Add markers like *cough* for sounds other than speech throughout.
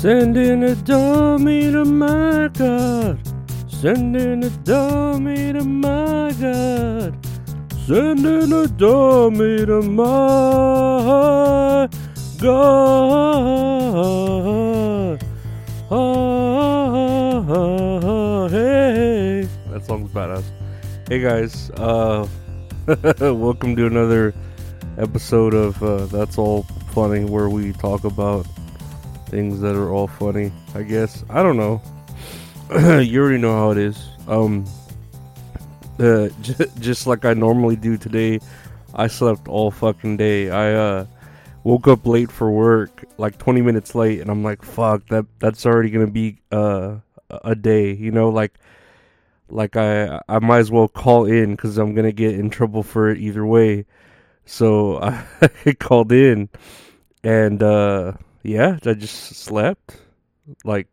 Sending a dummy to my God. Sending a dummy to my God. Sending a dummy to my God. Ah, hey. That song's badass. Hey guys, uh, *laughs* welcome to another episode of uh, That's All Funny, where we talk about things that are all funny. I guess I don't know. *clears throat* you already know how it is. Um, uh, *laughs* j- just like I normally do today, I slept all fucking day. I uh woke up late for work, like 20 minutes late, and I'm like, fuck that. That's already gonna be uh a day. You know, like like I I might as well call in because I'm gonna get in trouble for it either way. So *laughs* I called in, and uh yeah, I just slept like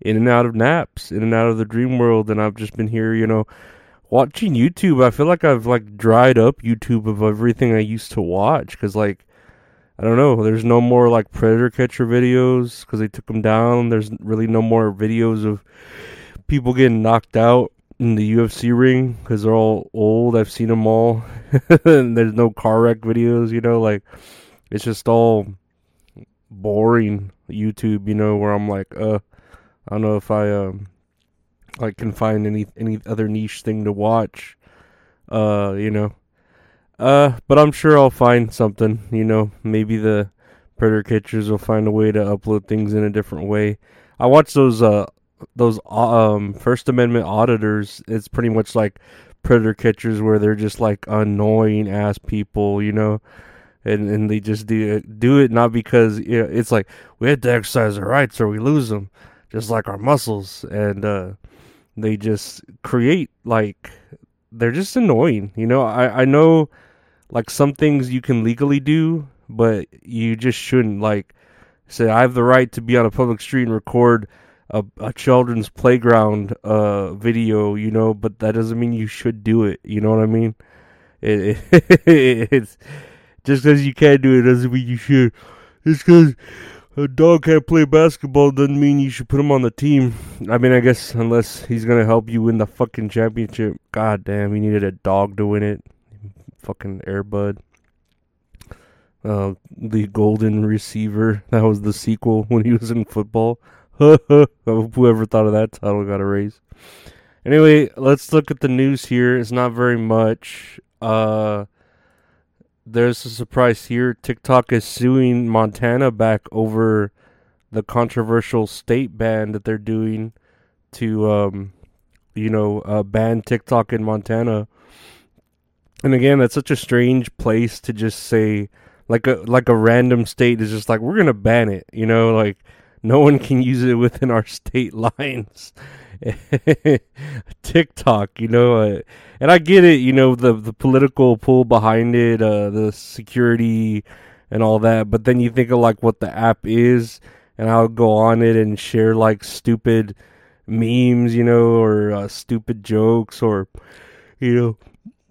in and out of naps, in and out of the dream world, and I've just been here, you know, watching YouTube. I feel like I've like dried up YouTube of everything I used to watch because like I don't know, there's no more like predator catcher videos because they took them down. There's really no more videos of people getting knocked out in the UFC ring because they're all old. I've seen them all. and *laughs* there's no car wreck videos, you know, like it's just all boring YouTube, you know, where I'm like, uh, I don't know if I um like can find any any other niche thing to watch, uh, you know, uh, but I'm sure I'll find something, you know, maybe the predator catchers will find a way to upload things in a different way. I watch those uh those um First Amendment auditors. It's pretty much like predator catchers where they're just like annoying ass people, you know and and they just do do it not because you know, it's like we have to exercise our rights or we lose them, just like our muscles, and uh, they just create like they're just annoying. You know, I I know like some things you can legally do, but you just shouldn't like say I have the right to be on a public street and record a, a children's playground uh video, you know, but that doesn't mean you should do it. You know what I mean? It, *laughs* it, it's just because you can't do it doesn't mean you should. Just because a dog can't play basketball doesn't mean you should put him on the team. I mean, I guess unless he's gonna help you win the fucking championship. God damn, he needed a dog to win it. Fucking Airbud. Uh, the golden receiver. That was the sequel when he was in football. *laughs* Whoever thought of that title got a raise. Anyway, let's look at the news here. It's not very much. Uh, there's a surprise here. TikTok is suing Montana back over the controversial state ban that they're doing to, um, you know, uh, ban TikTok in Montana. And again, that's such a strange place to just say, like a like a random state is just like we're gonna ban it. You know, like no one can use it within our state *laughs* lines. *laughs* TikTok, you know, uh, and I get it, you know, the the political pull behind it, uh, the security and all that. But then you think of like what the app is, and I'll go on it and share like stupid memes, you know, or uh, stupid jokes, or you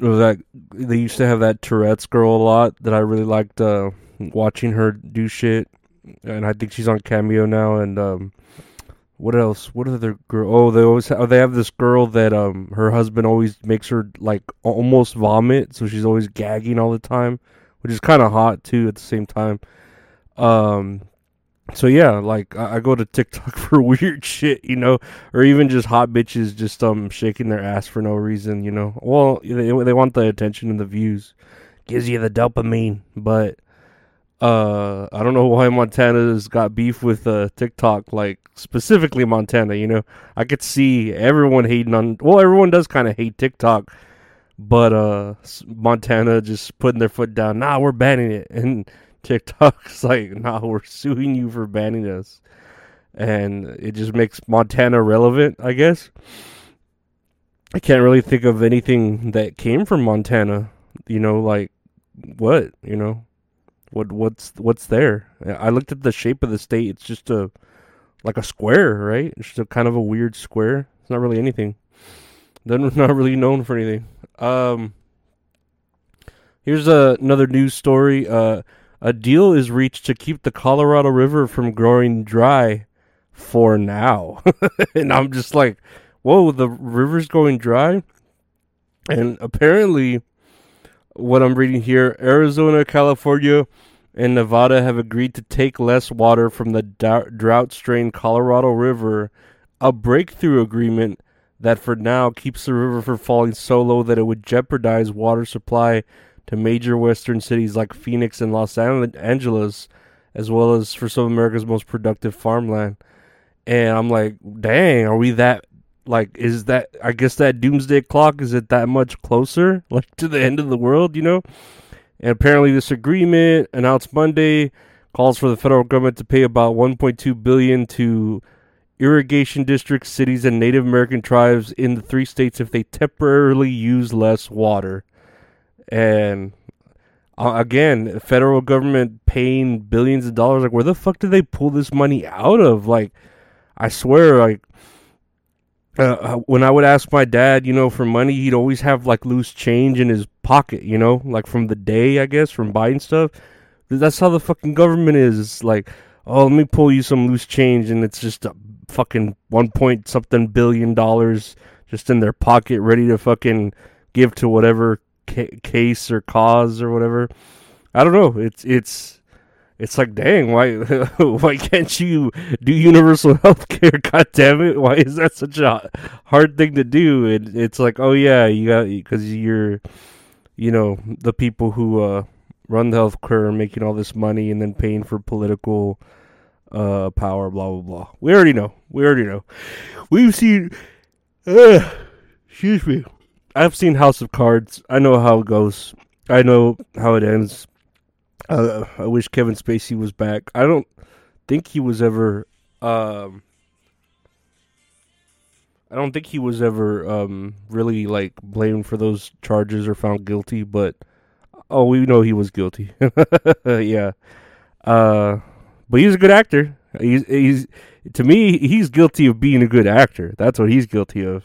know, that they used to have that Tourette's girl a lot that I really liked uh, watching her do shit, and I think she's on Cameo now, and um what else? What other girl? Oh, they always have, they have this girl that um her husband always makes her like almost vomit, so she's always gagging all the time, which is kind of hot too at the same time. Um, so yeah, like I, I go to TikTok *laughs* for weird shit, you know, or even just hot bitches just um shaking their ass for no reason, you know. Well, they they want the attention and the views, gives you the dopamine, but uh, I don't know why Montana's got beef with uh, TikTok, like specifically Montana. You know, I could see everyone hating on. Well, everyone does kind of hate TikTok, but uh, Montana just putting their foot down. Nah, we're banning it, *laughs* and TikTok's *laughs* like, nah, we're suing you for banning us, and it just makes Montana relevant, I guess. I can't really think of anything that came from Montana. You know, like what? You know what what's what's there? I looked at the shape of the state. It's just a like a square, right? It's just a kind of a weird square. It's not really anything. They're *laughs* not really known for anything. Um, here's a, another news story. Uh, a deal is reached to keep the Colorado River from growing dry for now. *laughs* and I'm just like, whoa, the river's going dry? And apparently, what I'm reading here Arizona, California, and Nevada have agreed to take less water from the drought strained Colorado River, a breakthrough agreement that for now keeps the river from falling so low that it would jeopardize water supply to major western cities like Phoenix and Los Angeles, as well as for some of America's most productive farmland. And I'm like, dang, are we that like is that I guess that doomsday clock is it that much closer *laughs* like to the end of the world, you know? And apparently this agreement announced Monday calls for the federal government to pay about 1.2 billion to irrigation districts, cities and Native American tribes in the three states if they temporarily use less water. And uh, again, federal government paying billions of dollars like where the fuck did they pull this money out of? Like I swear like uh, uh, when I would ask my dad, you know, for money, he'd always have like loose change in his pocket, you know, like from the day, I guess, from buying stuff. That's how the fucking government is. It's like, oh, let me pull you some loose change, and it's just a fucking one point something billion dollars just in their pocket, ready to fucking give to whatever ca- case or cause or whatever. I don't know. It's it's it's like, dang, why *laughs* why can't you do universal *laughs* health care? *laughs* God damn it! Why is that such a hard thing to do? And it's like, oh yeah, you got because you're, you know, the people who uh, run the health care are making all this money and then paying for political uh, power. Blah blah blah. We already know. We already know. We've seen. Uh, excuse me. I've seen House of Cards. I know how it goes. I know how it ends. Uh, I wish Kevin Spacey was back. I don't think he was ever. Um, I don't think he was ever um, really like blamed for those charges or found guilty. But oh, we know he was guilty. *laughs* yeah. Uh, but he's a good actor. He's he's to me he's guilty of being a good actor. That's what he's guilty of.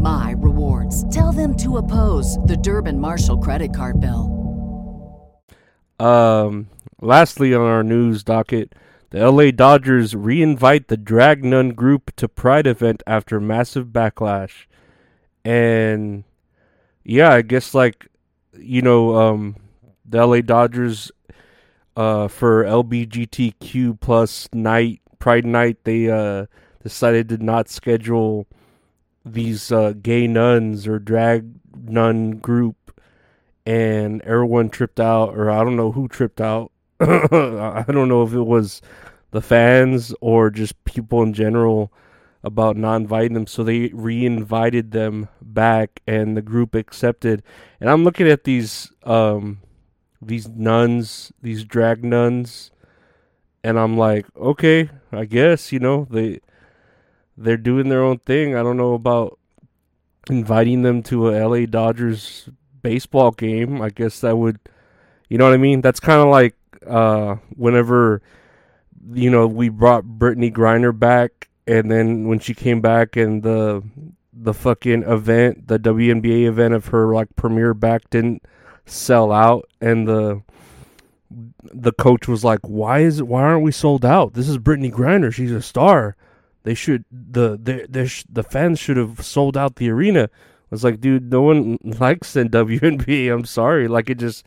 my rewards. Tell them to oppose the Durbin Marshall credit card bill. Um, lastly, on our news docket, the LA Dodgers reinvite the Drag Nun group to Pride event after massive backlash. And yeah, I guess like you know, um, the LA Dodgers uh, for LBGTQ plus night Pride night, they uh, decided to not schedule these uh, gay nuns or drag nun group, and everyone tripped out, or I don't know who tripped out. *coughs* I don't know if it was the fans or just people in general about not inviting them. So they re-invited them back, and the group accepted. And I'm looking at these um, these nuns, these drag nuns, and I'm like, okay, I guess you know they they're doing their own thing. I don't know about inviting them to a LA Dodgers baseball game. I guess that would, you know what I mean? That's kind of like uh, whenever, you know, we brought Brittney Griner back, and then when she came back and the the fucking event, the WNBA event of her like premiere back didn't sell out, and the the coach was like, "Why is? Why aren't we sold out? This is Brittney Griner. She's a star." They should the the the fans should have sold out the arena. I was like, dude, no one likes the WNBA. *laughs* I'm sorry, like it just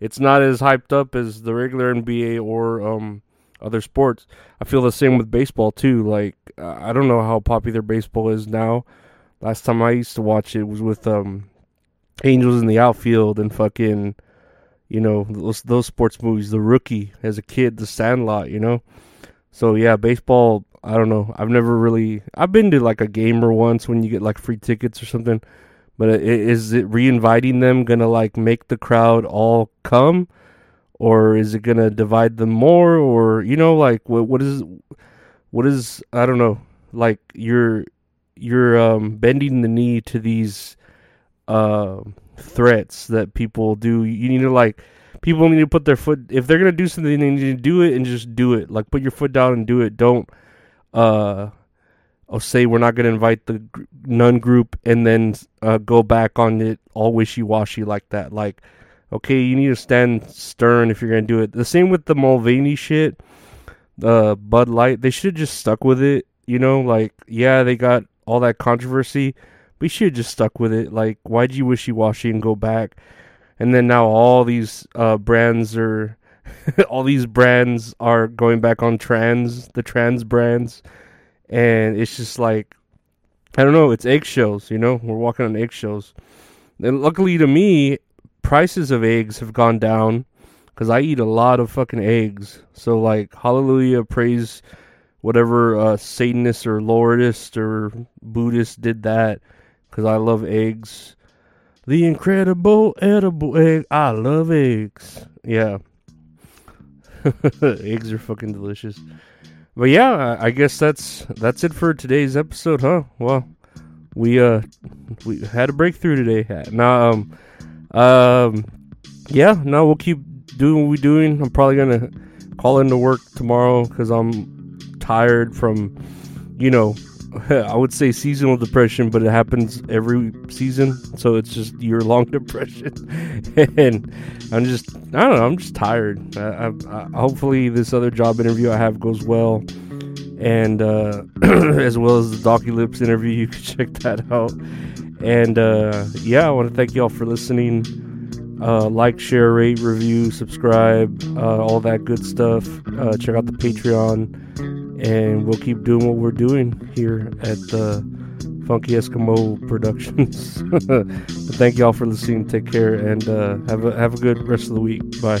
it's not as hyped up as the regular NBA or um other sports. I feel the same with baseball too. Like I don't know how popular baseball is now. Last time I used to watch it was with um Angels in the outfield and fucking you know those those sports movies. The Rookie as a kid, The Sandlot. You know, so yeah, baseball. I don't know. I've never really. I've been to like a gamer once when you get like free tickets or something. But is it re-inviting them gonna like make the crowd all come, or is it gonna divide them more, or you know like what what is what is I don't know like you're you're um, bending the knee to these uh, threats that people do. You need to like people need to put their foot if they're gonna do something, they need to do it and just do it. Like put your foot down and do it. Don't uh, I'll say we're not gonna invite the nun group and then uh, go back on it all wishy washy like that. Like okay, you need to stand stern if you're gonna do it. The same with the Mulvaney shit. The Bud Light, they should have just stuck with it. You know, like yeah, they got all that controversy we should have just stuck with it. Like, why'd you wishy washy and go back? And then now all these uh, brands are, *laughs* all these brands are going back on trans, the trans brands, and it's just like, I don't know. It's eggshells, you know. We're walking on eggshells. And luckily to me, prices of eggs have gone down because I eat a lot of fucking eggs. So like, hallelujah, praise whatever uh, Satanist or Lordist or Buddhist did that because I love eggs. The incredible edible egg. I love eggs. Yeah. *laughs* eggs are fucking delicious. But yeah, I guess that's that's it for today's episode, huh? Well, we uh we had a breakthrough today. Now um um yeah, now we'll keep doing what we're doing. I'm probably gonna call into work tomorrow because I'm tired from you know *laughs* I would say seasonal depression, but it happens every season, so it's just year *laughs* long depression. *laughs* and I'm just, I don't know, I'm just tired. I, I, hopefully, this other job interview I have goes well, and uh, *clears throat* as well as the Docu Lips interview, you can check that out. And uh, yeah, I want to thank y'all for listening. Uh, like, share, rate, review, subscribe, uh, all that good stuff. Uh, check out the Patreon and we'll keep doing what we're doing here at the Funky Eskimo Productions. *laughs* thank y'all for listening. Take care and uh, have a have a good rest of the week. Bye.